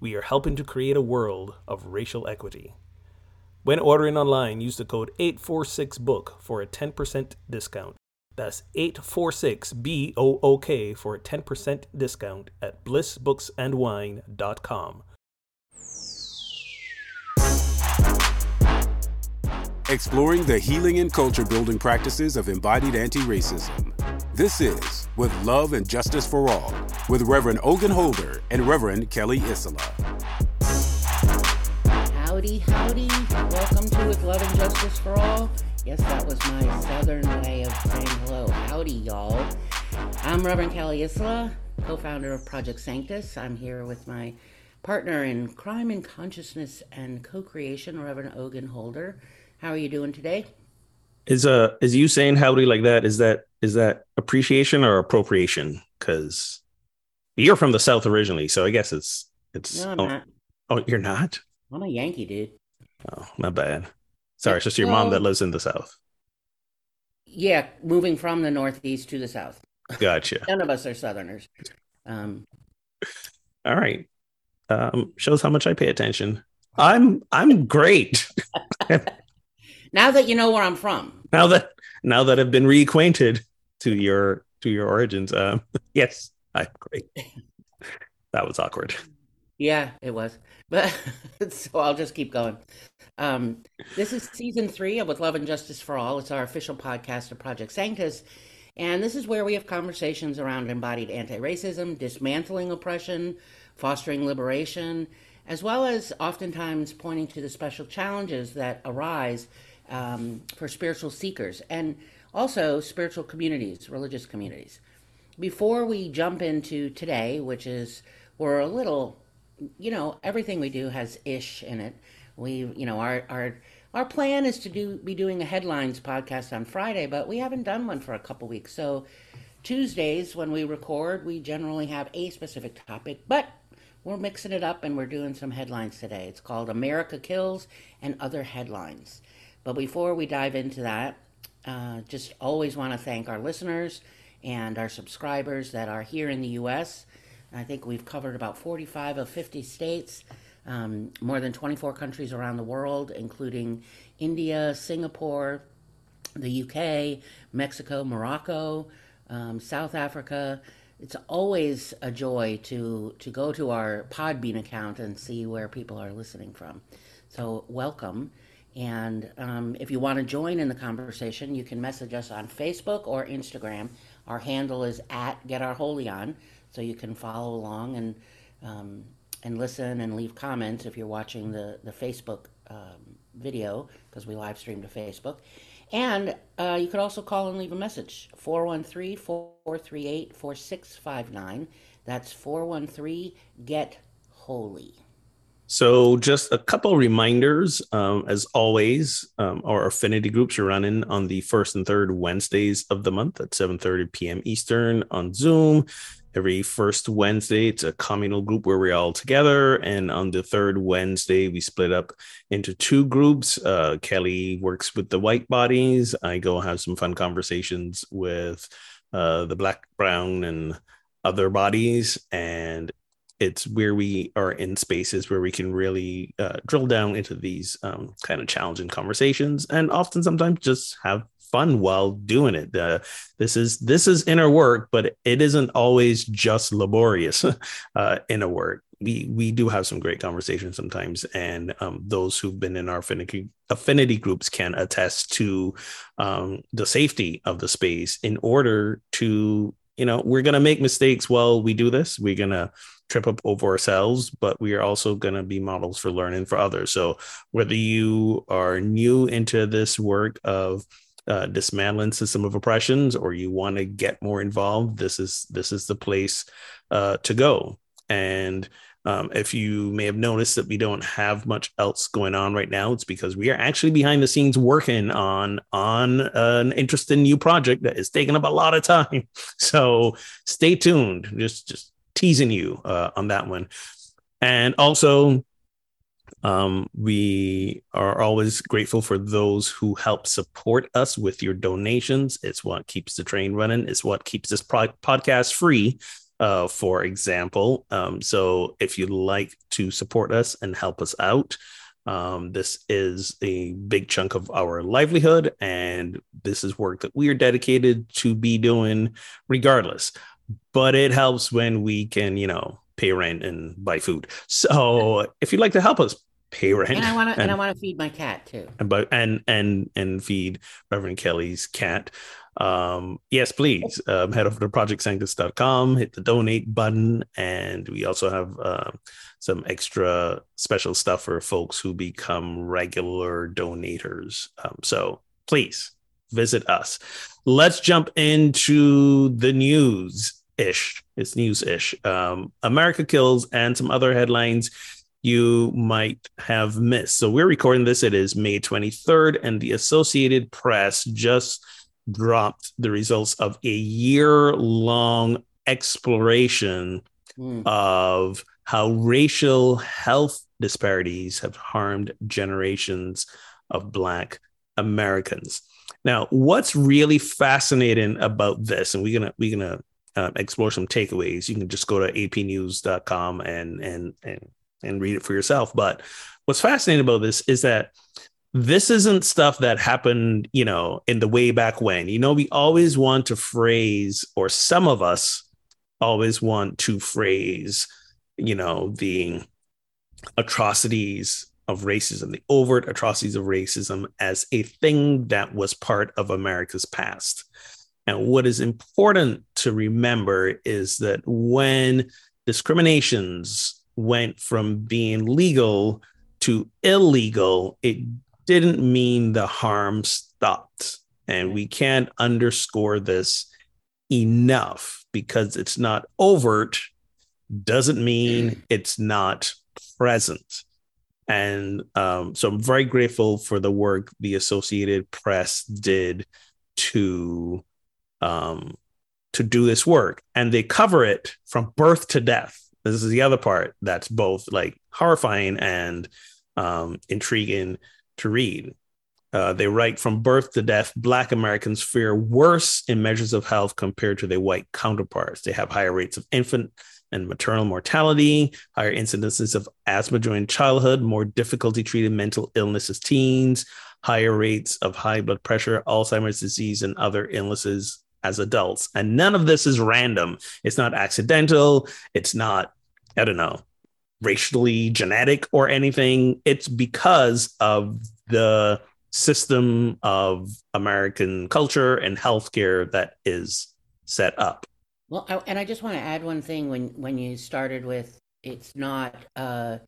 we are helping to create a world of racial equity. When ordering online, use the code 846BOOK for a 10% discount. That's 846BOOK for a 10% discount at blissbooksandwine.com. Exploring the healing and culture building practices of embodied anti racism. This is With Love and Justice for All with Reverend Ogun Holder and Reverend Kelly Isola. Howdy, howdy. Welcome to With Love and Justice for All. Yes, that was my southern way of saying hello. Howdy, y'all. I'm Reverend Kelly Isola, co founder of Project Sanctus. I'm here with my partner in crime and consciousness and co creation, Reverend Ogun Holder. How are you doing today? Is uh is you saying howdy like that? Is that is that appreciation or appropriation? Because you're from the South originally, so I guess it's it's. No, oh, not. oh, you're not. I'm a Yankee dude. Oh, my bad. Sorry, it's just your mom that lives in the South. Yeah, moving from the Northeast to the South. Gotcha. None of us are Southerners. Um, All right. Um, shows how much I pay attention. I'm I'm great. now that you know where I'm from. now that now that I've been reacquainted to your to your origins, um, yes, I agree. That was awkward. Yeah, it was. But so I'll just keep going. Um, this is season three of With Love and Justice for All. It's our official podcast of Project Sanctus. And this is where we have conversations around embodied anti racism, dismantling oppression, fostering liberation, as well as oftentimes pointing to the special challenges that arise um, for spiritual seekers and also spiritual communities, religious communities. Before we jump into today, which is we're a little, you know, everything we do has ish in it. We, you know, our our our plan is to do be doing a headlines podcast on Friday, but we haven't done one for a couple weeks. So Tuesdays when we record, we generally have a specific topic, but we're mixing it up and we're doing some headlines today. It's called America Kills and Other Headlines. But before we dive into that, uh, just always want to thank our listeners and our subscribers that are here in the U.S. I think we've covered about 45 of 50 states, um, more than 24 countries around the world, including India, Singapore, the UK, Mexico, Morocco, um, South Africa. It's always a joy to to go to our Podbean account and see where people are listening from. So welcome. And um, if you want to join in the conversation, you can message us on Facebook or Instagram. Our handle is at Get Our Holy On, so you can follow along and um, and listen and leave comments if you're watching the the Facebook um, video because we live stream to Facebook. And uh, you could also call and leave a message 413 438 4659. That's 413 Get Holy. So, just a couple reminders. Um, as always, um, our affinity groups are running on the first and third Wednesdays of the month at 7:30 p.m. Eastern on Zoom. Every first Wednesday, it's a communal group where we're all together, and on the third Wednesday, we split up into two groups. Uh, Kelly works with the white bodies. I go have some fun conversations with uh, the black, brown, and other bodies, and it's where we are in spaces where we can really uh, drill down into these um, kind of challenging conversations and often sometimes just have fun while doing it. Uh, this is this is inner work but it isn't always just laborious uh, inner work. We we do have some great conversations sometimes and um, those who've been in our affinity affinity groups can attest to um, the safety of the space in order to you know we're going to make mistakes while we do this. We're going to trip up over ourselves, but we are also going to be models for learning for others. So whether you are new into this work of uh, dismantling system of oppressions or you want to get more involved, this is this is the place uh, to go. And Um, if you may have noticed that we don't have much else going on right now, it's because we are actually behind the scenes working on on an interesting new project that is taking up a lot of time. So stay tuned. Just just teasing you uh, on that one, and also. Um, we are always grateful for those who help support us with your donations. It's what keeps the train running. It's what keeps this pro- podcast free uh, for example. Um, so if you'd like to support us and help us out, um, this is a big chunk of our livelihood, and this is work that we are dedicated to be doing regardless. But it helps when we can, you know, pay rent and buy food. So if you'd like to help us, pay rent. And I want to and, and, I want to feed my cat too. And and and and feed Reverend Kelly's cat um, yes, please um, head over to projectsanctus.com, hit the donate button, and we also have uh, some extra special stuff for folks who become regular donators. Um, so please visit us. Let's jump into the news ish. It's news ish. Um, America kills and some other headlines you might have missed. So we're recording this. It is May 23rd, and the Associated Press just dropped the results of a year long exploration mm. of how racial health disparities have harmed generations of Black Americans. Now, what's really fascinating about this, and we're gonna we're gonna uh, explore some takeaways. You can just go to apnews.com and and and and read it for yourself. But what's fascinating about this is that this isn't stuff that happened, you know, in the way back when. You know, we always want to phrase, or some of us always want to phrase, you know, the atrocities of racism, the overt atrocities of racism as a thing that was part of America's past. And what is important to remember is that when discriminations went from being legal to illegal, it didn't mean the harm stopped. And we can't underscore this enough because it's not overt, doesn't mean mm. it's not present. And um, so I'm very grateful for the work the Associated Press did to um, to do this work, and they cover it from birth to death. This is the other part that's both like horrifying and um, intriguing to read. Uh, they write from birth to death, Black Americans fare worse in measures of health compared to their white counterparts. They have higher rates of infant and maternal mortality, higher incidences of asthma during childhood, more difficulty treating mental illness as teens, higher rates of high blood pressure, Alzheimer's disease, and other illnesses as adults. And none of this is random. It's not accidental. It's not, I don't know, racially genetic or anything. It's because of the system of American culture and healthcare that is set up. Well, I, and I just want to add one thing when when you started with it's not uh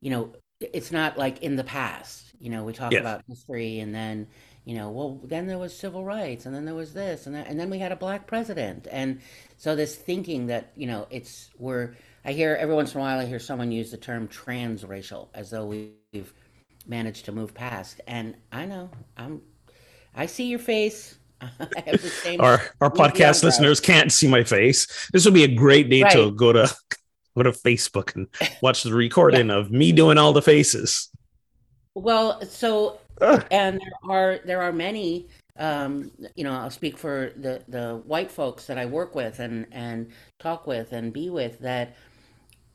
you know it's not like in the past. You know, we talk yes. about history and then you know, well, then there was civil rights, and then there was this, and that, and then we had a black president, and so this thinking that you know it's we're I hear every once in a while I hear someone use the term transracial as though we've managed to move past. And I know I'm I see your face. our our podcast listeners can't see my face. This would be a great day right. to go to go to Facebook and watch the recording yeah. of me doing all the faces. Well, so and there are there are many um, you know, I'll speak for the, the white folks that I work with and, and talk with and be with that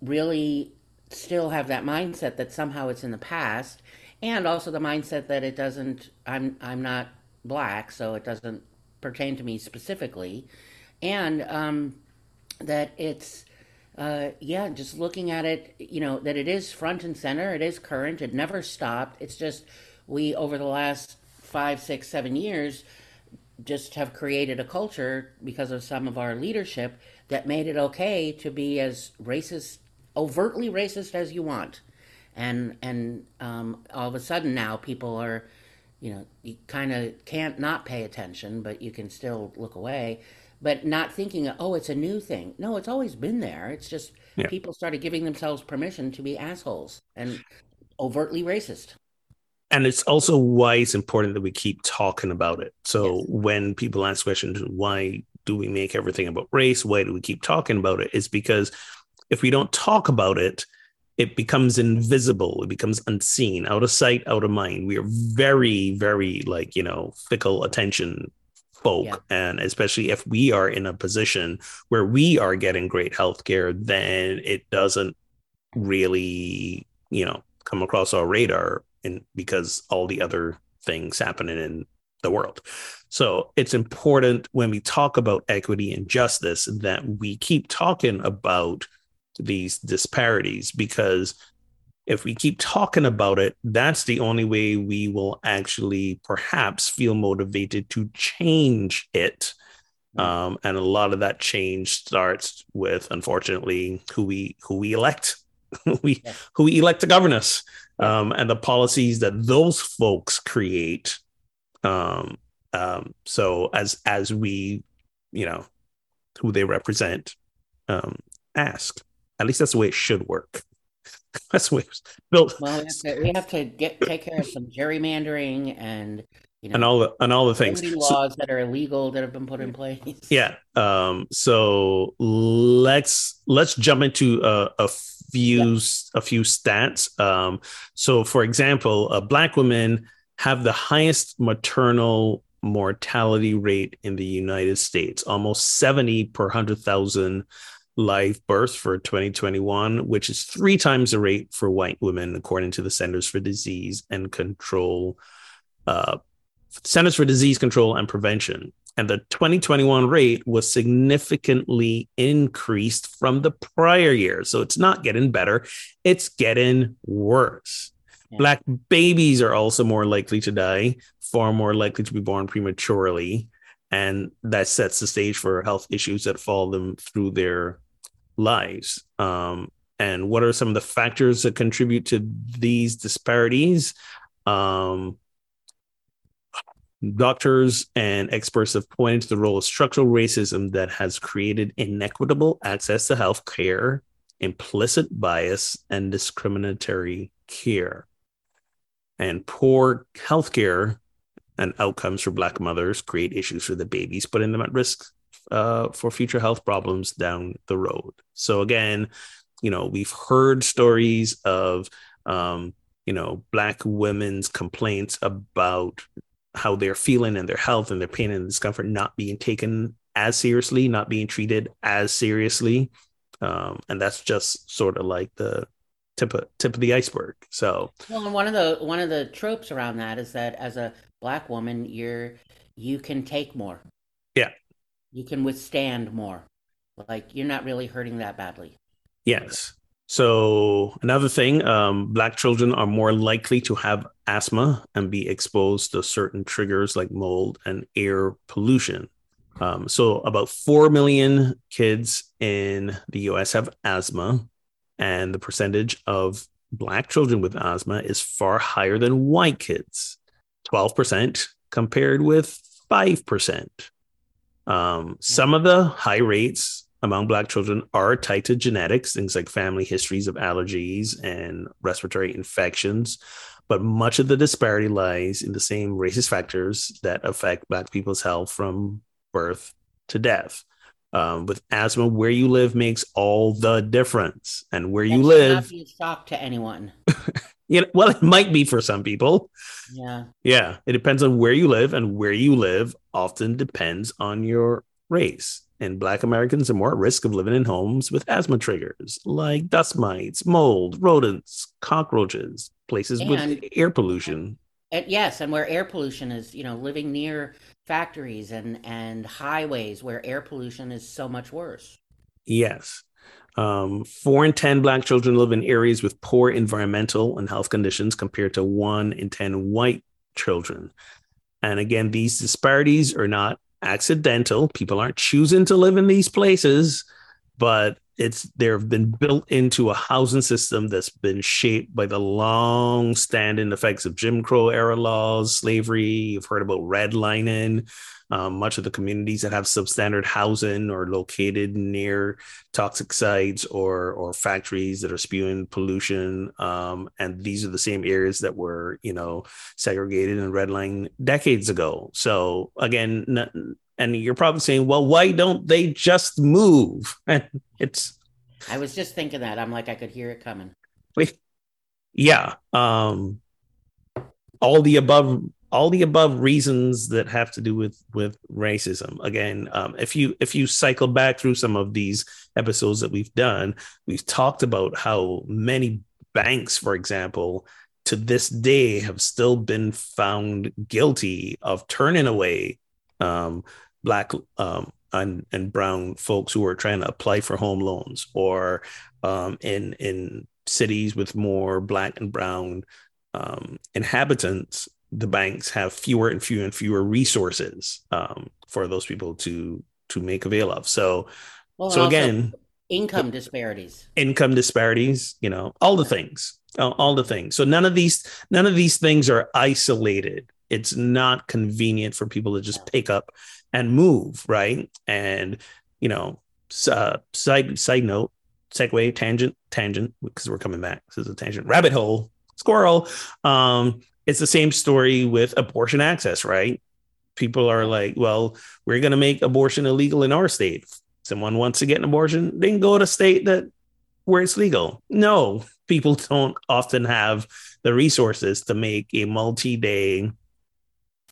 really still have that mindset that somehow it's in the past and also the mindset that it doesn't i'm i'm not black so it doesn't pertain to me specifically. And um, that it's uh, yeah just looking at it you know that it is front and center it is current it never stopped. It's just we over the last five six seven years just have created a culture because of some of our leadership that made it okay to be as racist overtly racist as you want, and and um, all of a sudden now people are, you know, you kind of can't not pay attention, but you can still look away. but not thinking, oh, it's a new thing. No, it's always been there. It's just Yeah. people started giving themselves permission to be assholes and overtly racist. and it's also why it's important that we keep talking about it. So Yes. when people ask questions, why do we make everything about race? Why do we keep talking about it? It's because if we don't talk about it, it becomes invisible. It becomes unseen, out of sight, out of mind. We are very, very like you know fickle attention folk, Yeah. and especially if we are in a position where we are getting great health care, then it doesn't really you know come across our radar and because all the other things happening in the world so it's important when we talk about equity and justice that we keep talking about these disparities because if we keep talking about it that's the only way we will actually perhaps feel motivated to change it. Um, and a lot of that change starts with unfortunately who we who we elect. Who we Yeah. who we elect to govern us. Um, and the policies that those folks create um, um, so as as we you know who they represent um, ask at least that's the way it should work. That's the way it was built. Well, we have to, we have to get take care of some gerrymandering and you know and all the and all the things. voting So- laws that are illegal that have been put in place. yeah um so let's let's jump into a, a few a few stats. Um so for example uh, black women have the highest maternal mortality rate in the united states almost 70 per 100000 live births for 2021 which is three times the rate for white women according to the centers for disease and control uh, Centers for Disease Control and Prevention. And the 2021 rate was significantly increased from the prior year. So it's not getting better, it's getting worse. Yeah. Black babies are also more likely to die, far more likely to be born prematurely. And that sets the stage for health issues that follow them through their lives. Um, and what are some of the factors that contribute to these disparities? Um, Doctors and experts have pointed to the role of structural racism that has created inequitable access to health care, implicit bias, and discriminatory care. And poor health care and outcomes for Black mothers create issues for the babies, putting them at risk uh, for future health problems down the road. So, again, you know, we've heard stories of, um, you know, Black women's complaints about how they're feeling and their health and their pain and discomfort not being taken as seriously, not being treated as seriously. Um, and that's just sort of like the tip of, tip of the iceberg. So, Well, and one of the one of the tropes around that is that as a black woman, you're you can take more. Yeah. You can withstand more. Like you're not really hurting that badly. yes. So, another thing, um, Black children are more likely to have asthma and be exposed to certain triggers like mold and air pollution. Um, so, about 4 million kids in the US have asthma, and the percentage of Black children with asthma is far higher than white kids 12% compared with 5%. Um, some of the high rates among Black children are tied to genetics, things like family histories of allergies and respiratory infections. But much of the disparity lies in the same racist factors that affect Black people's health from birth to death. Um, with asthma, where you live makes all the difference. And where you That should not live, be a shock to anyone. you know, well, it might be for some people. Yeah. Yeah, it depends on where you live, and where you live often depends on your race. And Black Americans are more at risk of living in homes with asthma triggers like dust mites, mold, rodents, cockroaches, places with air pollution. And yes, and where air pollution is, you know, living near factories and and highways where air pollution is so much worse. Yes. Um, four in 10 Black children live in areas with poor environmental and health conditions compared to one in 10 white children. And again, these disparities are not accidental. People aren't choosing to live in these places, but it's they've been built into a housing system that's been shaped by the long standing effects of Jim Crow era laws, slavery. You've heard about redlining. Um, much of the communities that have substandard housing are located near toxic sites or or factories that are spewing pollution. Um, and these are the same areas that were, you know, segregated and redlined decades ago. So again, and you're probably saying, well, why don't they just move? And it's. I was just thinking that. I'm like, I could hear it coming. Yeah. Um, all the above all the above reasons that have to do with with racism. Again um, if you if you cycle back through some of these episodes that we've done we've talked about how many banks for example to this day have still been found guilty of turning away um, black um, and, and brown folks who are trying to apply for home loans or um, in in cities with more black and brown um, inhabitants the banks have fewer and fewer and fewer resources um, for those people to to make avail of. So, well, so again, income disparities, income disparities, you know, all the things, all, the things. So none of these none of these things are isolated. It's not convenient for people to just pick up and move, right? And you know, uh, side side note, segue, tangent, tangent, because we're coming back. This is a tangent, rabbit hole, squirrel. Um, it's the same story with abortion access, right? People are like, well, we're going to make abortion illegal in our state. Someone wants to get an abortion, they can go to a state that where it's legal. No, people don't often have the resources to make a multi-day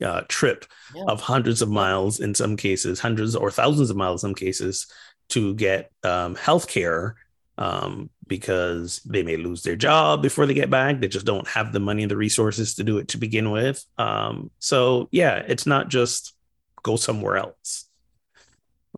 uh, trip yeah. of hundreds of miles in some cases, hundreds or thousands of miles in some cases to get um, health care um, because they may lose their job before they get back. They just don't have the money and the resources to do it to begin with. Um, so, yeah, it's not just go somewhere else.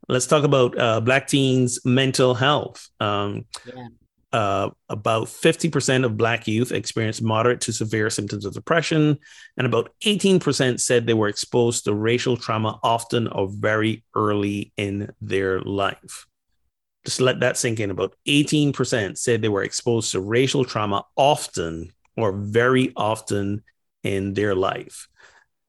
Let's talk about uh, Black teens' mental health. Um, yeah. uh, about 50% of Black youth experienced moderate to severe symptoms of depression, and about 18% said they were exposed to racial trauma often or very early in their life just let that sink in. About 18% said they were exposed to racial trauma often or very often in their life.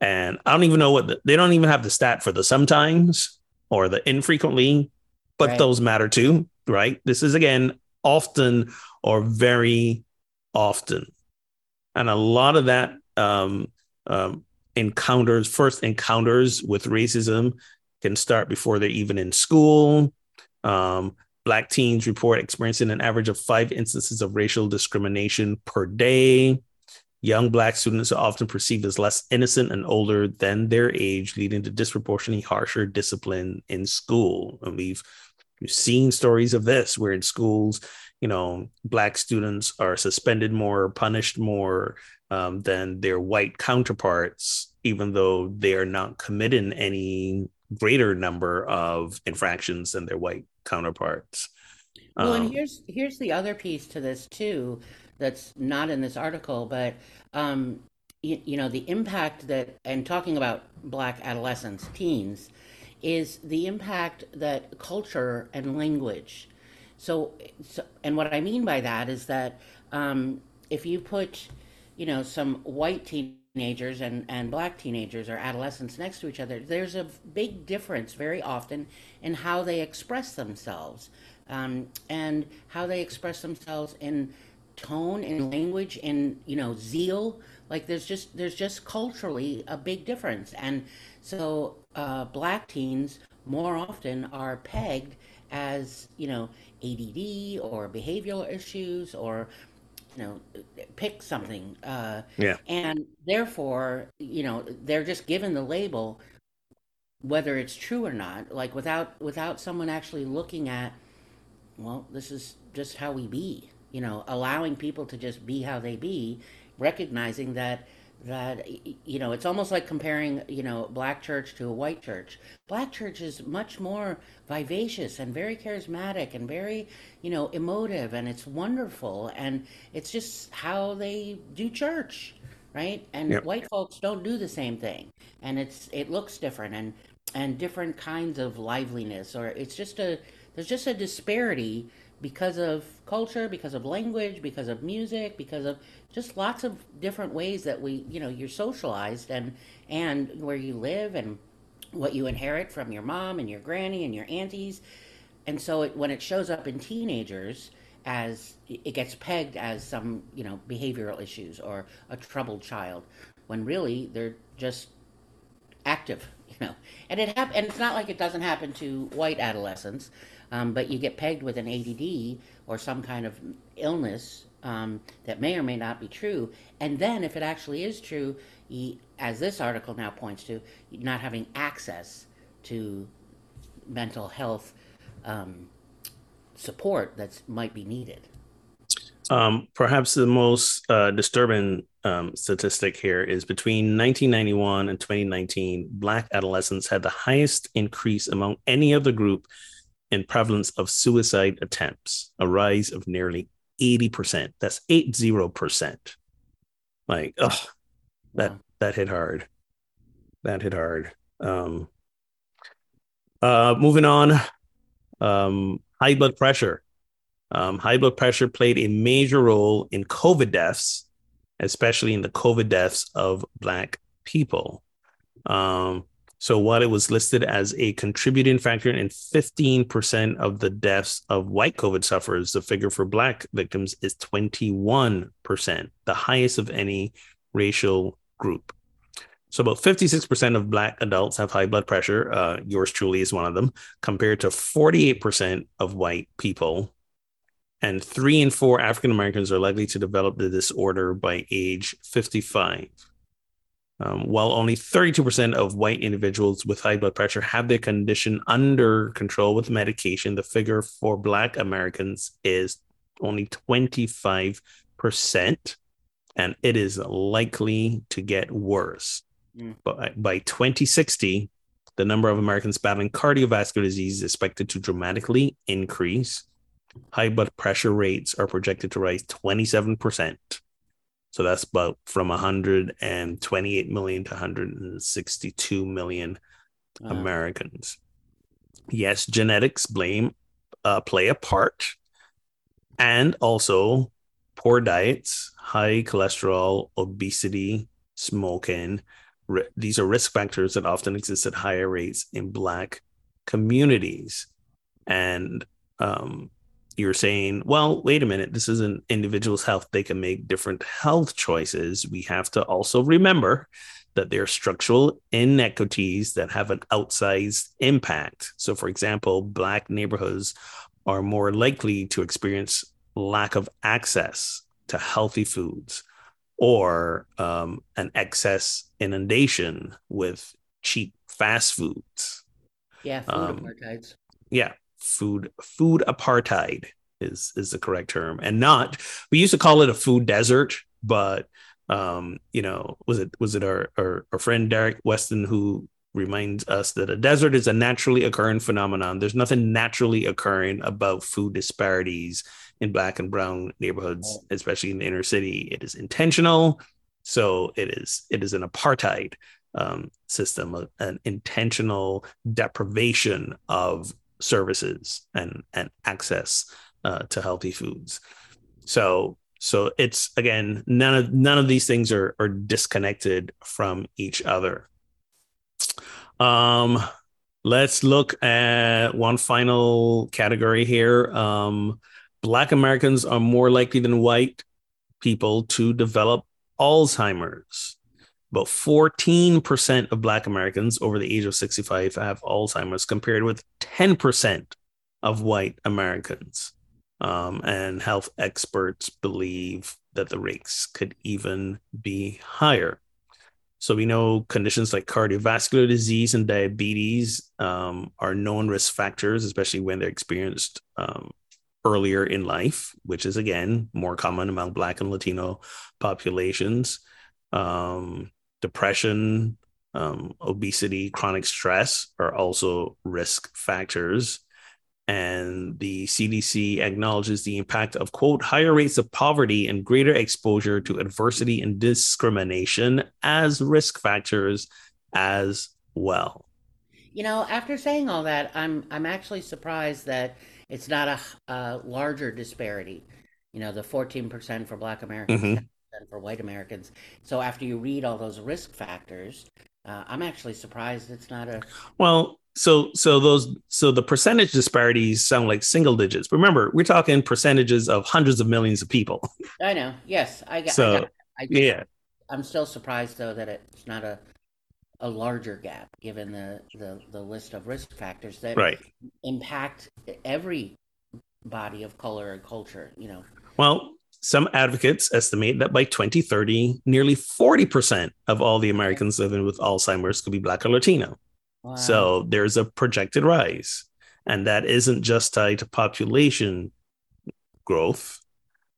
And I don't even know what the, they don't even have the stat for the sometimes or the infrequently, but right. those matter too, right? This is again often or very often. And a lot of that um, um, encounters, first encounters with racism can start before they're even in school. Um, Black teens report experiencing an average of five instances of racial discrimination per day. Young Black students are often perceived as less innocent and older than their age, leading to disproportionately harsher discipline in school. And we've, we've seen stories of this where in schools, you know, Black students are suspended more, punished more um, than their white counterparts, even though they are not committing any greater number of infractions than their white counterparts. Well, um, and here's here's the other piece to this too, that's not in this article, but um, you, you know the impact that and talking about black adolescents, teens, is the impact that culture and language. So, so and what I mean by that is that um, if you put, you know, some white teen teenagers and, and black teenagers or adolescents next to each other, there's a big difference very often in how they express themselves um, and how they express themselves in tone, in language, in you know zeal. Like there's just there's just culturally a big difference, and so uh, black teens more often are pegged as you know ADD or behavioral issues or you know pick something uh, yeah. and therefore you know they're just given the label whether it's true or not like without without someone actually looking at well this is just how we be you know allowing people to just be how they be recognizing that that you know it's almost like comparing you know black church to a white church black church is much more vivacious and very charismatic and very you know emotive and it's wonderful and it's just how they do church right and yep. white folks don't do the same thing and it's it looks different and and different kinds of liveliness or it's just a there's just a disparity because of culture, because of language, because of music, because of just lots of different ways that we, you know, you're socialized and and where you live and what you inherit from your mom and your granny and your aunties. And so it, when it shows up in teenagers as it gets pegged as some, you know, behavioral issues or a troubled child when really they're just active, you know. And it hap- and it's not like it doesn't happen to white adolescents um, but you get pegged with an ADD or some kind of illness um, that may or may not be true. And then, if it actually is true, you, as this article now points to, not having access to mental health um, support that might be needed. Um, perhaps the most uh, disturbing um, statistic here is between 1991 and 2019, Black adolescents had the highest increase among any other group in prevalence of suicide attempts, a rise of nearly 80%. That's 80%. Like, oh, that that hit hard. That hit hard. Um uh moving on. Um high blood pressure. Um, high blood pressure played a major role in COVID deaths, especially in the COVID deaths of Black people. Um, so while it was listed as a contributing factor in 15% of the deaths of white COVID sufferers, the figure for Black victims is 21%, the highest of any racial group. So about 56% of Black adults have high blood pressure. Uh, yours truly is one of them, compared to 48% of white people. And three in four African Americans are likely to develop the disorder by age 55. Um, while only 32% of white individuals with high blood pressure have their condition under control with medication, the figure for Black Americans is only 25%, and it is likely to get worse. Mm. But by 2060, the number of Americans battling cardiovascular disease is expected to dramatically increase. High blood pressure rates are projected to rise 27%. So that's about from 128 million to 162 million uh-huh. Americans. Yes, genetics blame uh, play a part, and also poor diets, high cholesterol, obesity, smoking. these are risk factors that often exist at higher rates in Black communities, and um, you're saying, well, wait a minute, this is an individual's health. They can make different health choices. We have to also remember that there are structural inequities that have an outsized impact. So, for example, Black neighborhoods are more likely to experience lack of access to healthy foods or um, an excess inundation with cheap fast foods. Yeah, food um, apartheids. Yeah, food food apartheid is is the correct term. And not we used to call it a food desert but um you know was it was it our our, our friend derek weston who reminds us that a desert is a naturally occurring phenomenon. There's nothing naturally occurring about food disparities in black and brown neighborhoods especially in the inner city. It is intentional. So it is it is an apartheid um, system an intentional deprivation of services and and access uh, to healthy foods. So so it's again none of none of these things are are disconnected from each other. Um, let's look at one final category here. Um, Black Americans are more likely than white people to develop Alzheimer's. About 14% of Black Americans over the age of 65 have Alzheimer's, compared with 10% of white Americans. Um, and health experts believe that the rates could even be higher. So we know conditions like cardiovascular disease and diabetes um, are known risk factors, especially when they're experienced um, earlier in life, which is again more common among Black and Latino populations. Um, depression, um, obesity, chronic stress are also risk factors. And the CDC acknowledges the impact of, quote, higher rates of poverty and greater exposure to adversity and discrimination as risk factors as well. You know, after saying all that, I'm I'm actually surprised that it's not a, a larger disparity. You know, the 14% for Black Americans, Mhm. 10% for white Americans. So after you read all those risk factors, uh, I'm actually surprised it's not a. Well, so so those so the percentage disparities sound like single digits. Remember, we're talking percentages of hundreds of millions of people. I know. Yes, I got. I, So, got, I Yeah. I'm still surprised though that it's not a a larger gap given the the, the list of risk factors that Right. impact every body of color and culture. You know. Well, some advocates estimate that by 2030, nearly 40% of all the Americans living with Alzheimer's could be Black or Latino. Wow. So there's a projected rise. And that isn't just tied to population growth.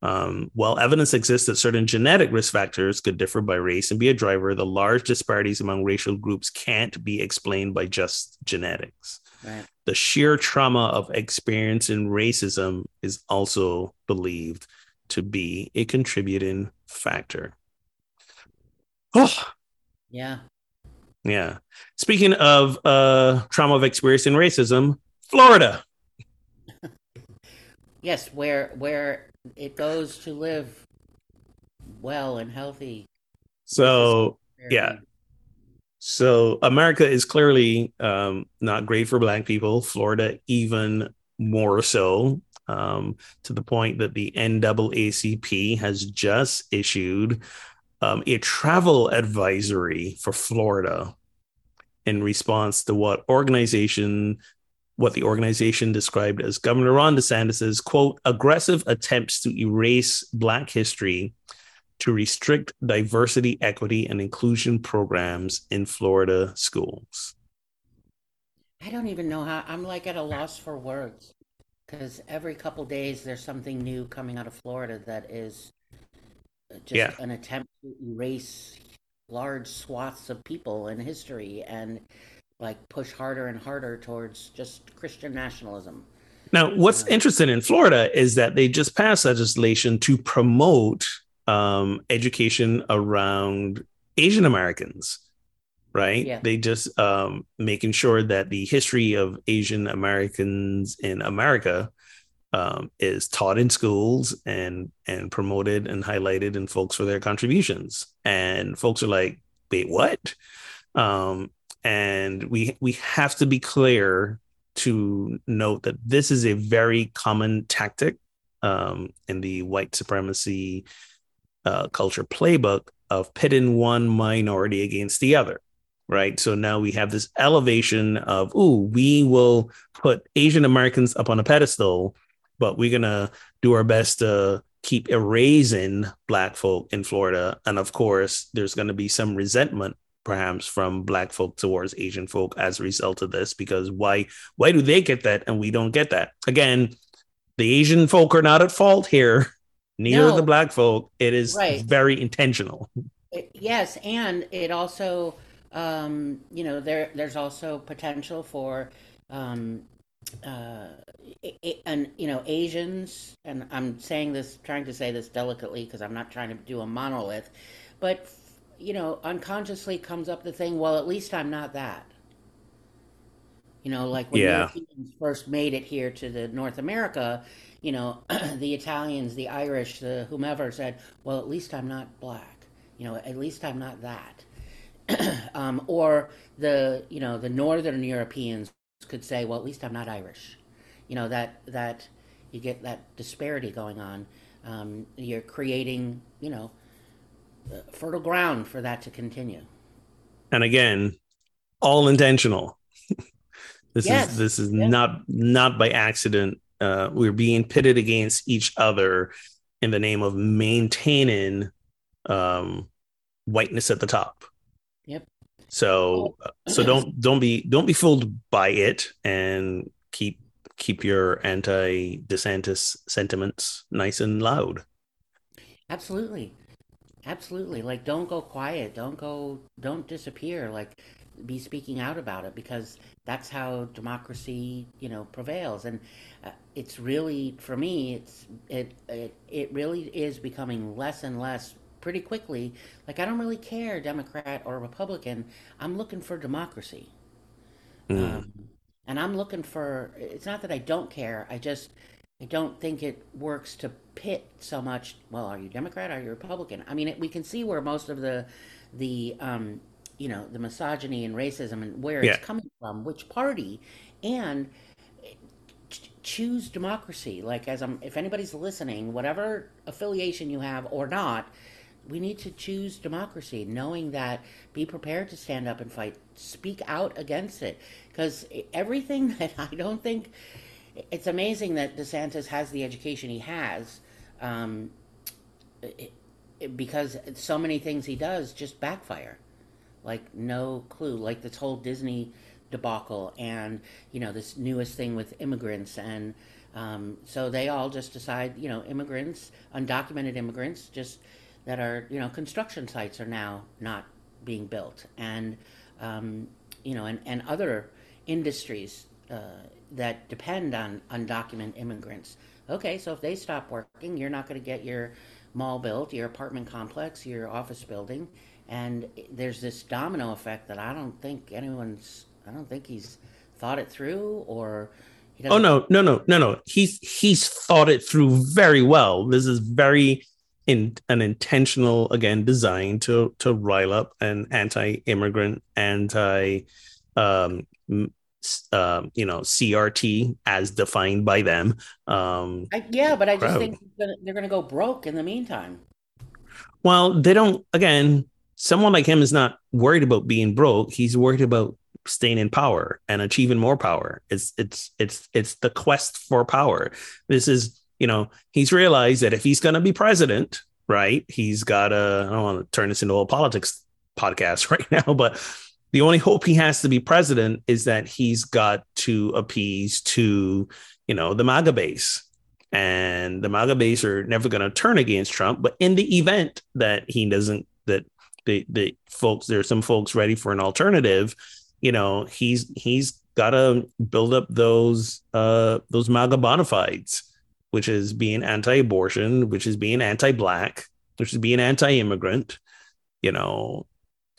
Um, while evidence exists that certain genetic risk factors could differ by race and be a driver, the large disparities among racial groups can't be explained by just genetics. Right. The sheer trauma of experiencing racism is also believed to be a contributing factor. Oh, Yeah. yeah. Speaking of uh, trauma of experiencing racism, Florida. Yes, where where it goes to live well and healthy. So, yeah. So America is clearly um, not great for Black people. Florida, even more so, um, to the point that the NAACP has just issued um, a travel advisory for Florida in response to what organization, what the organization described as Governor Ron DeSantis's quote aggressive attempts to erase Black history to restrict diversity, equity, and inclusion programs in Florida schools. I don't even know how. I'm like at a loss for words because every couple days there's something new coming out of Florida that is uh, just Yeah. an attempt to erase large swaths of people and history and like push harder and harder towards just Christian nationalism. Now, what's Yeah. interesting in Florida is that they just passed legislation to promote um, education around Asian Americans, right? Yeah. They just um, making sure that the history of Asian Americans in America um, is taught in schools and and promoted and highlighted in folks for their contributions. And folks are like, wait, what? Um, and we we have to be clear to note that this is a very common tactic um, in the white supremacy uh, culture playbook of pitting one minority against the other. Right. So now we have this elevation of, ooh, we will put Asian Americans up on a pedestal, but we're going to do our best to keep erasing Black folk in Florida. And of course, there's going to be some resentment perhaps from black folk towards asian folk as a result of this because why why do they get that and we don't get that again the asian folk are not at fault here neither No. the black folk it is Right. very intentional yes, and it also, um, you know, there there's also potential for, um, uh, and you know, Asians, and I'm saying this, trying to say this delicately because I'm not trying to do a monolith, but you know, unconsciously comes up the thing. Well, at least I'm not that. You know, like when Yeah. Europeans first made it here to the North America, you know, the Italians, the Irish, the whomever said, "Well, at least I'm not black." You know, at least I'm not that. um, or the you know the Northern Europeans could say, "Well, at least I'm not Irish." You know that that you get that disparity going on. Um, you're creating, you know, uh, fertile ground for that to continue. and again all intentional this Yes. is this is Yeah. not not by accident uh we're being pitted against each other in the name of maintaining um whiteness at the top. So so don't don't be don't be fooled by it and keep keep your anti DeSantis sentiments nice and loud Absolutely. Absolutely. Like don't go quiet. Don't go don't disappear. Like be speaking out about it because that's how democracy, you know, prevails and uh, it's really for me it's it, it it really is becoming less and less pretty quickly. Like I don't really care Democrat or Republican. I'm looking for democracy. Mm. Um, and I'm looking for. It's not that I don't care. I just I don't think it works to pit so much. Well, are you Democrat? Are you Republican? I mean, it, we can see where most of the the um, you know the misogyny and racism and where Yeah. it's coming from, which party, and choose democracy. Like as I'm, if anybody's listening, whatever affiliation you have or not, we need to choose democracy, knowing that be prepared to stand up and fight, speak out against it, because everything that I don't think it's amazing that DeSantis has the education he has, um, it, it- because so many things he does just backfire. Like no clue. Like this whole disney debacle and you know this newest thing with immigrants and um, so they all just decide you know immigrants undocumented immigrants just that are you know construction sites are now not being built and um, you know and, and other industries uh, that depend on undocumented immigrants okay so if they stop working you're not going to get your mall built your apartment complex your office building and there's this domino effect that I don't think anyone's. I don't think he's thought it through, or he Oh no, no, no, no, no. He's he's thought it through very well. This is very in an intentional again design to to rile up an anti-immigrant, anti um um, you know, CRT as defined by them. Um I, yeah, but I just crowd. think they're gonna, they're gonna go broke in the meantime. Well, they don't. Again, someone like him is not worried about being broke. He's worried about staying in power and achieving more power. It's it's it's it's the quest for power. This is you know he's realized that if he's going to be president, right? He's got to. I don't want to turn this into a politics podcast right now, but the only hope he has to be president is that he's got to appease to you know the MAGA base and the MAGA base are never going to turn against Trump. But in the event that he doesn't, that the the folks, there's some folks ready for an alternative, you know, he's he's got to build up those uh those MAGA bona fides, which is being anti-abortion, which is being anti-black, which is being anti-immigrant, you know,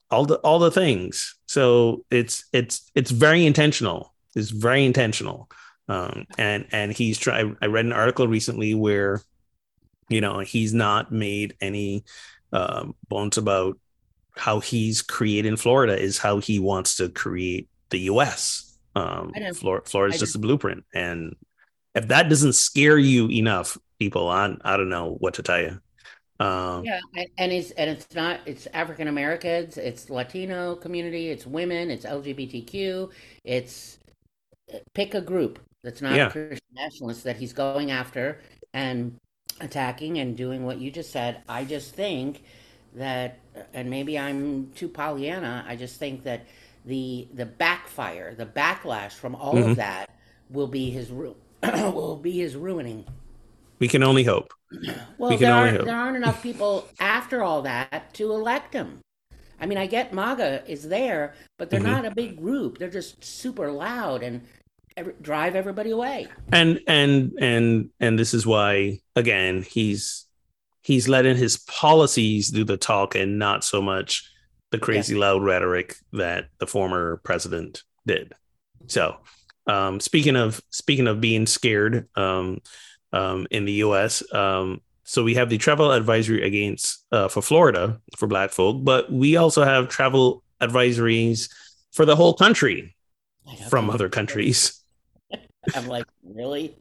all the all the things. So it's it's it's very intentional. It's very intentional um, and and he's try. I read an article recently where, you know, he's not made any um, bones about how he's creating Florida is how he wants to create the U.S. Um, know. Florida's just a blueprint, and if that doesn't scare you enough, people, I I don't know what to tell you. Um, Yeah, and, it's and it's not. It's African Americans, it's Latino community, it's women, it's LGBTQ, it's pick a group that's not Yeah. a Christian nationalist that he's going after and attacking and doing what you just said. I just think that, and maybe I'm too Pollyanna. I just think that the the backfire, the backlash from all Mhm. of that will be his will be his ruining. we can only hope. Well, We can there only aren't hope. there aren't enough people after all that to elect him. I mean, I get MAGA is there, but they're Mhm. not a big group. They're just super loud and every, drive everybody away. and and and and this is why again he's he's letting his policies do the talk and not so much the crazy loud rhetoric that the former president did so um speaking of speaking of being scared um um in the us um so we have the travel advisory against uh, for florida for black folk but we also have travel advisories for the whole country from other countries. I'm like, really?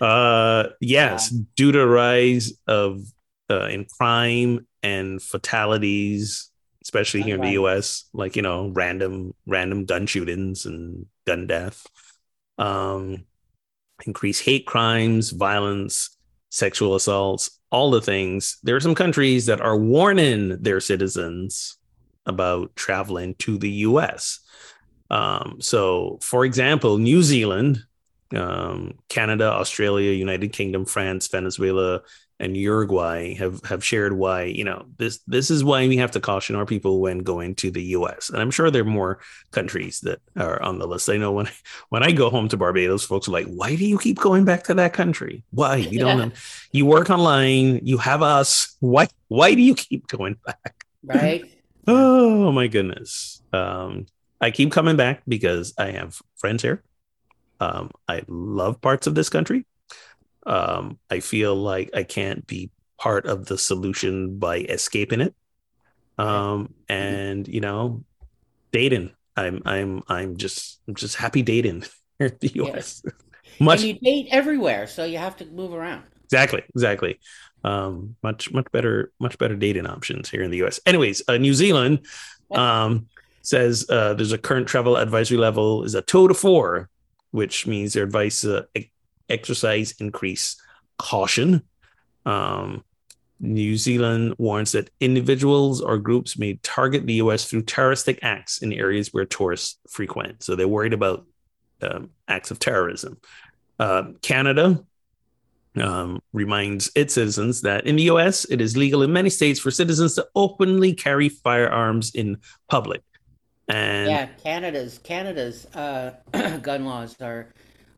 Uh, yes, due to rise of uh, in crime and fatalities, especially here in the U.S., like you know, random random gun shootings and gun death, um, increased hate crimes, violence, sexual assaults, all the things. There are some countries that are warning their citizens about traveling to the U.S. Um, so, for example, New Zealand um, Canada, Australia, United Kingdom, France, Venezuela, and Uruguay have have shared why you know this this is why we have to caution our people when going to the U.S. And I'm sure there are more countries that are on the list. I know when when I go home to Barbados, folks are like, "Why do you keep going back to that country? Why you don't you work online? You have us. Why why do you keep going back?" Right? Oh my goodness. Um, I keep coming back because I have friends here. Um, I love parts of this country. Um, I feel like I can't be part of the solution by escaping it. Um, and you know, dating. I'm I'm I'm just I'm just happy dating here in the US. Yes. Much and you date everywhere, so you have to move around. Exactly, exactly. Um, much much better much better dating options here in the US. Anyways, uh, New Zealand um, says uh, there's a current travel advisory level is a two to four, which means their advice uh, exercise increase caution. Um, New Zealand warns that individuals or groups may target the US through terroristic acts in areas where tourists frequent. So they're worried about um, acts of terrorism. Uh, Canada um, reminds its citizens that in the US, it is legal in many states for citizens to openly carry firearms in public. And yeah, Canada's Canada's uh, gun laws are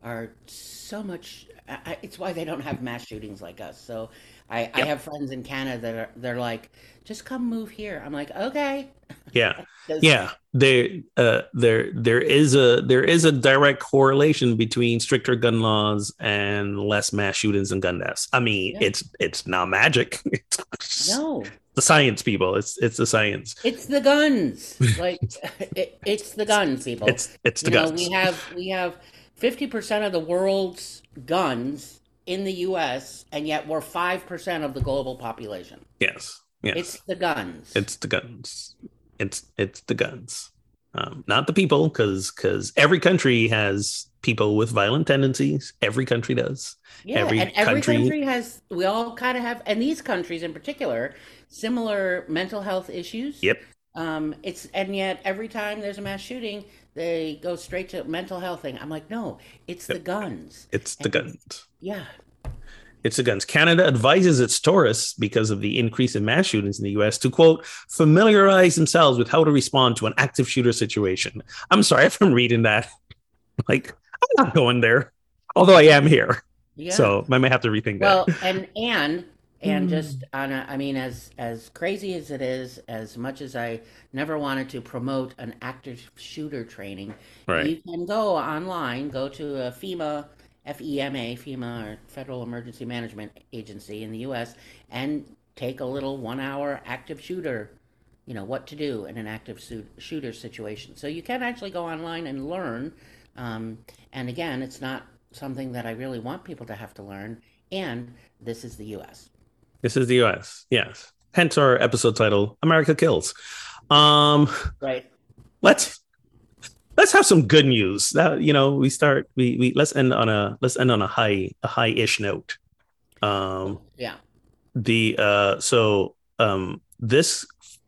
are so much. I, it's why they don't have mass shootings like us. So I, yep. I have friends in Canada that are they're like, just come move here. I'm like, okay. Yeah, yeah. There, uh, there, there is a there is a direct correlation between stricter gun laws and less mass shootings and gun deaths. I mean, yeah. it's it's not magic. It's no, the science, people. It's it's the science. It's the guns. Like it, it's the guns, people. It's it's the you guns. Know, we have we have fifty percent of the world's guns in the U.S., and yet we're five percent of the global population. Yes, yes. It's the guns. It's the guns. It's it's the guns, um, not the people, because because every country has people with violent tendencies. Every country does. Yeah, every and every country, country has. We all kind of have, and these countries in particular, similar mental health issues. Yep. Um, it's and yet every time there's a mass shooting, they go straight to mental health thing. I'm like, no, it's yep. the guns. It's the guns. Yeah. It's the guns. Canada advises its tourists because of the increase in mass shootings in the US to quote familiarize themselves with how to respond to an active shooter situation. I'm sorry if I'm reading that. Like, I'm not going there, although I am here. Yeah. So I might have to rethink that. Well, and and and mm. just on a, I mean, as as crazy as it is, as much as I never wanted to promote an active shooter training, right. you can go online, go to a FEMA, FEMA, FEMA or Federal Emergency Management Agency in the U.S. and take a little one-hour active shooter. You know what to do in an active shooter situation. So you can actually go online and learn. Um, and again, it's not something that I really want people to have to learn. And this is the U.S. This is the US. Yes. Hence our episode title, America Kills. Um right. Let's let's have some good news. That you know, we start we we let's end on a let's end on a high a high-ish note. Um yeah. The uh so um this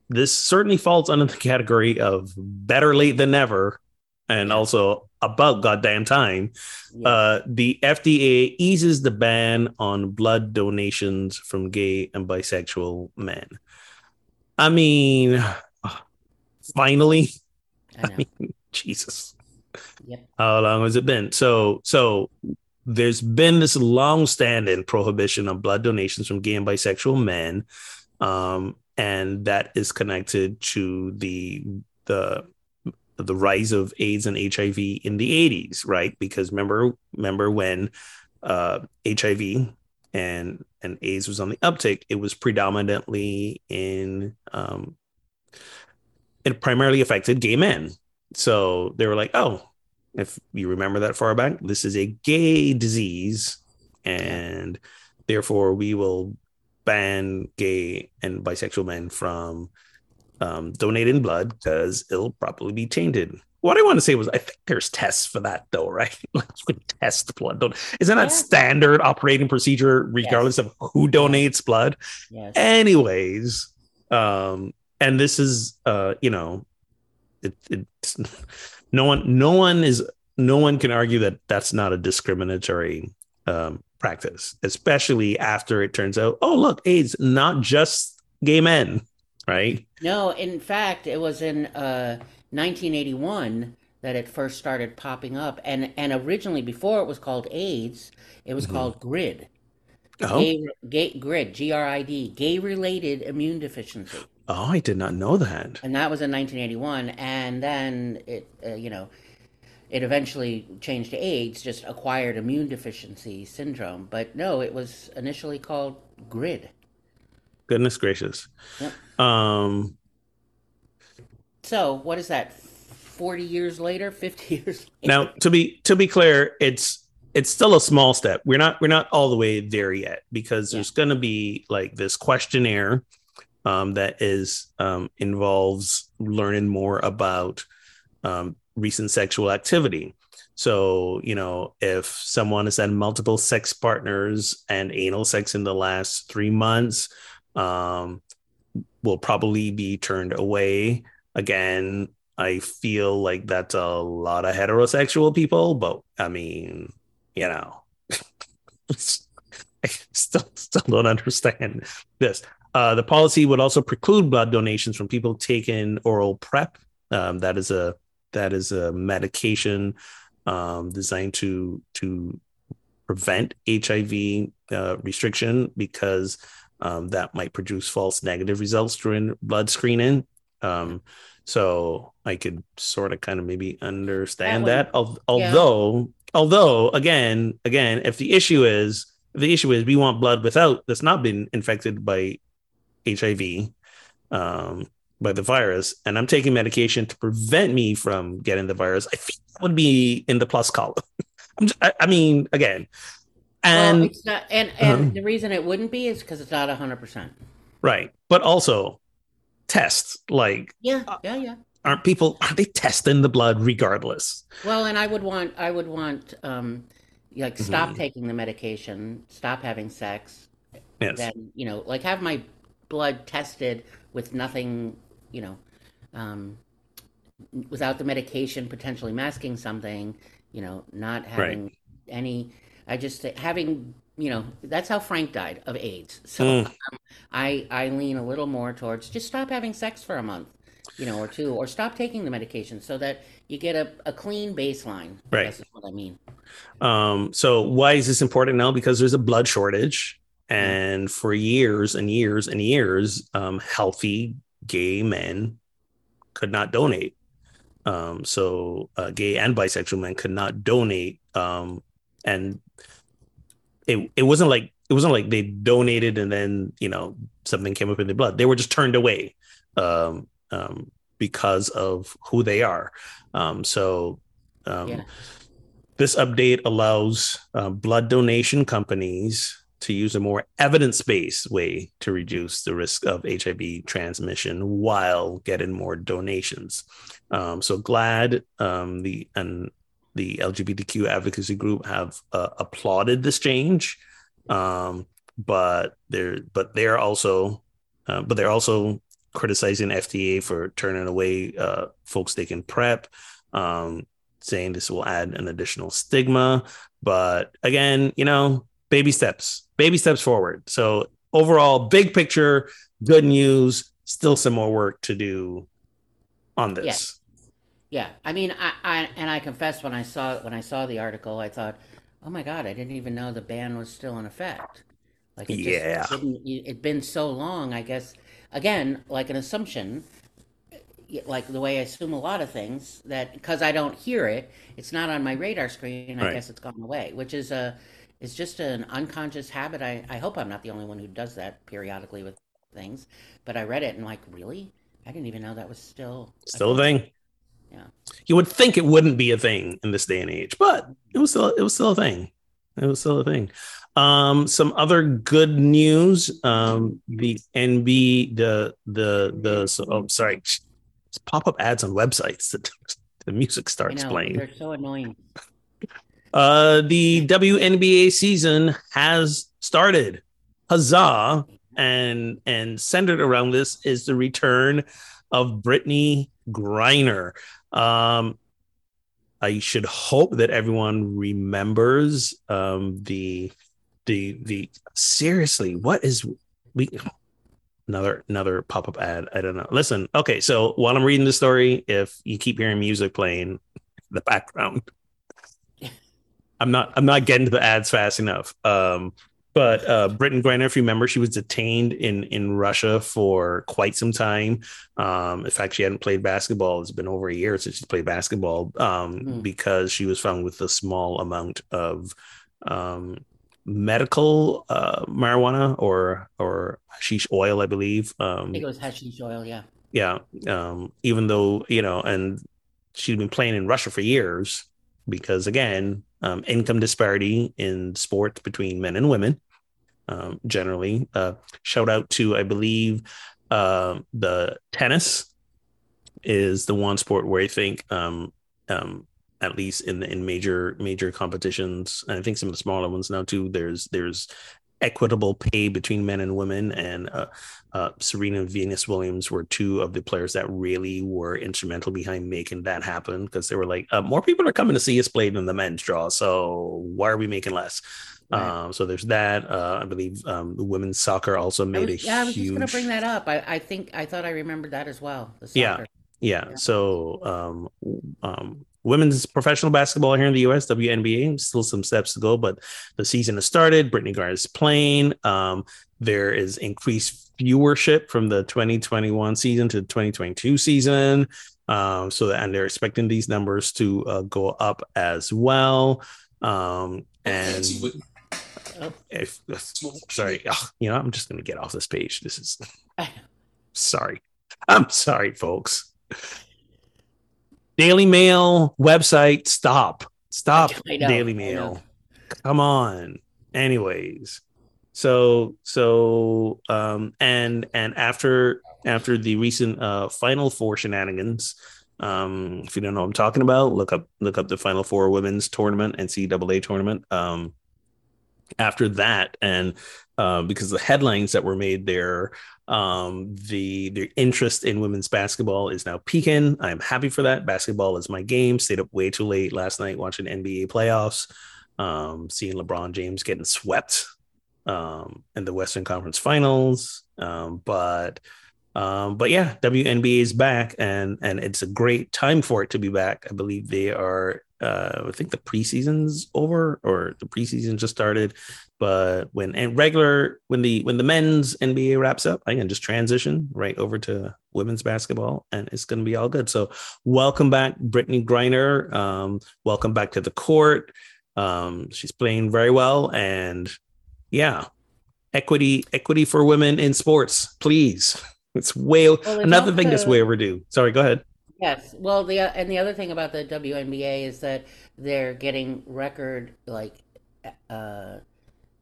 this certainly falls under the category of better late than never and also about goddamn time, yes. uh, the FDA eases the ban on blood donations from gay and bisexual men. I mean, finally, I, I mean, Jesus. Yep. How long has it been? So, so there's been this long-standing prohibition on blood donations from gay and bisexual men, um, and that is connected to the the the rise of AIDS and HIV in the 80s, right? Because remember, remember when uh, HIV and and AIDS was on the uptick, it was predominantly in um, it primarily affected gay men. So they were like, oh, if you remember that far back, this is a gay disease, and therefore we will ban gay and bisexual men from um, donating blood because it'll probably be tainted. What I want to say was, I think there's tests for that, though, right? like you can test blood. Don't, isn't that yeah. standard operating procedure, regardless yes. of who donates blood? Yes. Anyways, um, and this is, uh, you know, it, it's no one, no one is, no one can argue that that's not a discriminatory um, practice, especially after it turns out, oh, look, AIDS, not just gay men right? No, in fact, it was in uh, 1981 that it first started popping up, and and originally before it was called AIDS, it was mm-hmm. called GRID. Oh. Gay, gay, GRID, G R I D, gay related immune deficiency. Oh, I did not know that. And that was in 1981, and then it, uh, you know, it eventually changed to AIDS, just acquired immune deficiency syndrome. But no, it was initially called GRID. Goodness gracious. Yep. Um, So what is that? Forty years later, fifty years. Later? now to be to be clear, it's it's still a small step. We're not we're not all the way there yet because there's going to be like this questionnaire um, that is um, involves learning more about um, recent sexual activity. So you know, if someone has had multiple sex partners and anal sex in the last three months, um, will probably be turned away. Again, I feel like that's a lot of heterosexual people, but I mean, you know, I still still don't understand this. Uh, the policy would also preclude blood donations from people taking oral PrEP. Um, that is a that is a medication um, designed to to prevent HIV uh, restriction because um, that might produce false negative results during blood screening. Um, so I could sort of kind of maybe understand That that. Al- Although, although again, again, if the issue is if the issue is we want blood without that's not been infected by HIV, um, by the virus, and I'm taking medication to prevent me from getting the virus, I think that would be in the plus column. I'm just, I, I mean, again, and well, not, and and Uh-huh. the reason it wouldn't be is because it's not hundred percent. right, but also tests like Yeah, Uh, yeah, yeah. aren't people aren't they testing the blood regardless? Well, and I would want, I would want, um, like, stop Mhm. taking the medication, stop having sex, Yes, then you know, like, have my blood tested with nothing, you know, um, without the medication potentially masking something, you know, not having any. I just having, you know, that's how Frank died of AIDS. So Mm. um, I I lean a little more towards just stop having sex for a month, you know, or two, or stop taking the medication so that you get a, a clean baseline. Right. is what I mean. Um, so why is this important now? Because there's a blood shortage, and for years and years and years, um, healthy gay men could not donate. Um, so uh, gay and bisexual men could not donate. Um, and it it wasn't like it wasn't like they donated and then you know something came up in their blood. They were just turned away um, um, because of who they are. Um, so um, Yeah. this update allows uh, blood donation companies to use a more evidence-based way to reduce the risk of HIV transmission while getting more donations. Um, so glad um, the and the LGBTQ advocacy group have uh, applauded this change, um, but they're but they're also uh, but they're also criticizing FDA for turning away uh, folks they can prep, um, saying this will add an additional stigma. But again, you know, baby steps, baby steps forward. So overall, big picture, good news. Still some more work to do on this. Yeah, I mean, I, I and I confess when I saw when I saw the article, I thought, oh my god, I didn't even know the ban was still in effect. Like, it Yeah. it'd been so long. I guess again, like an assumption, like the way I assume a lot of things that because I don't hear it, it's not on my radar screen. I Right. guess it's gone away, which is a is just an unconscious habit. I I hope I'm not the only one who does that periodically with things. But I read it and like, really, I didn't even know that was still Still a thing. Yeah. You would think it wouldn't be a thing in this day and age, but it was still it was still a thing. It was still a thing. Um, some other good news. Um, the NB the the the so, oh sorry, pop up ads on websites that the music starts know playing. they're so annoying. Uh, the WNBA season has started. Huzzah! And and centered around this is the return of Brittney Griner. Um, I should hope that everyone remembers um, the the the seriously what is we another another pop-up ad. I don't know. Listen okay so while i'm reading the story if you keep hearing music playing in the background i'm not i'm not getting to the ads fast enough. Um but uh, Brittney Griner, if you remember, she was detained in in Russia for quite some time. Um, in fact, she hadn't played basketball. It's been over a year since she's played basketball um, mm. because she was found with a small amount of um, medical uh, marijuana or or hashish oil, I believe. Um, I think it was hashish oil. Yeah. Yeah. Um, even though you know, and she'd been playing in Russia for years because again, um, income disparity in sports between men and women. Um, generally, uh, shout out to I believe uh, the tennis is the one sport where I think um, um, at least in in major major competitions and i think some of the smaller ones now too there's there's equitable pay between men and women and uh, uh, serena and venus williams were two of the players that really were instrumental behind making that happen because they were like uh, more people are coming to see us play than the men's draw so why are we making less Right. Um, so there's that. Uh, I believe um, the women's soccer also made was, a yeah. I was just going to bring that up. I, I think I thought I remembered that as well. Yeah, yeah, yeah. So um, um, women's professional basketball here in the US, WNBA, still some steps to go, but the season has started. Brittney Griner is playing. Um, there is increased viewership from the 2021 season to the 2022 season. Um, so and they're expecting these numbers to uh, go up as well. Um, and if, sorry, oh, you know, I'm just going to get off this page. This is sorry. I'm sorry, folks. Daily Mail website, stop. Stop, Daily Mail. Come on. Anyways, so so um and and after after the recent uh final four shenanigans um if you don't know what i'm talking about look up look up the final four women's tournament and ncaa tournament um after that and uh, because the headlines that were made there um, the the interest in women's basketball is now peaking. I'm happy for that. Basketball is my game. Stayed up way too late last night watching NBA playoffs, um, seeing LeBron James getting swept um, in the Western Conference Finals. Um, but um, but yeah, WNBA is back, and and it's a great time for it to be back. I believe they are uh, I think the preseason's over or the preseason just started. But when and regular when the when the men's NBA wraps up, I can just transition right over to women's basketball, and it's going to be all good. So welcome back, Brittney Griner. Um, welcome back to the court. Um, she's playing very well, and yeah, equity equity for women in sports, please. It's way well, another thing that's way overdue. Sorry, go ahead. Yes. Well, the and the other thing about the WNBA is that they're getting record like uh,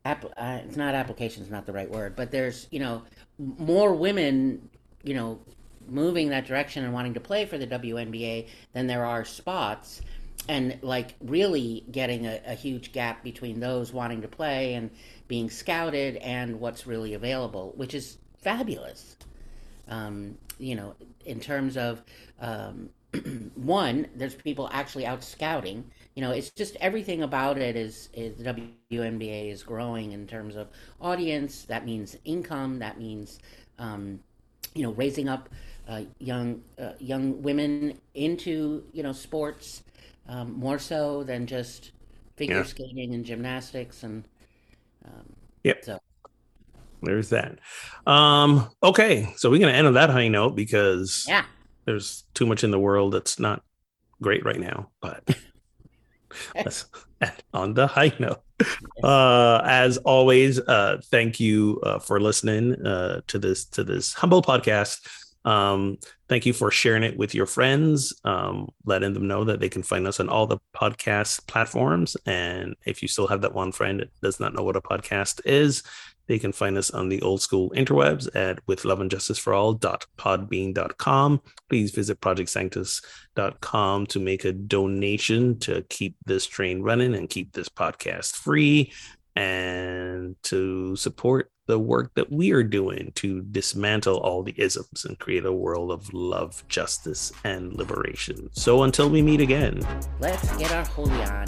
app, uh it's not applications not the right word, but there's, you know, more women, you know, moving that direction and wanting to play for the WNBA than there are spots and like really getting a, a huge gap between those wanting to play and being scouted and what's really available, which is fabulous. Um, you know, in terms of um, one, there's people actually out scouting. You know, it's just everything about it is is WNBA is growing in terms of audience. That means income. That means um, you know raising up uh, young uh, young women into you know sports um, more so than just figure yeah. skating and gymnastics and um, yep. So there's that. Um, okay, so we're gonna end on that high note because yeah, there's too much in the world that's not great right now. But let's on the high note. Uh, as always, uh, thank you uh, for listening uh, to this to this humble podcast. Um, thank you for sharing it with your friends, um, letting them know that they can find us on all the podcast platforms. And if you still have that one friend that does not know what a podcast is, they can find us on the old school interwebs at with love and justice for all.podbean.com. Please visit projectsanctus.com to make a donation to keep this train running and keep this podcast free and to support the work that we are doing to dismantle all the isms and create a world of love, justice, and liberation. So until we meet again, let's get our holy on.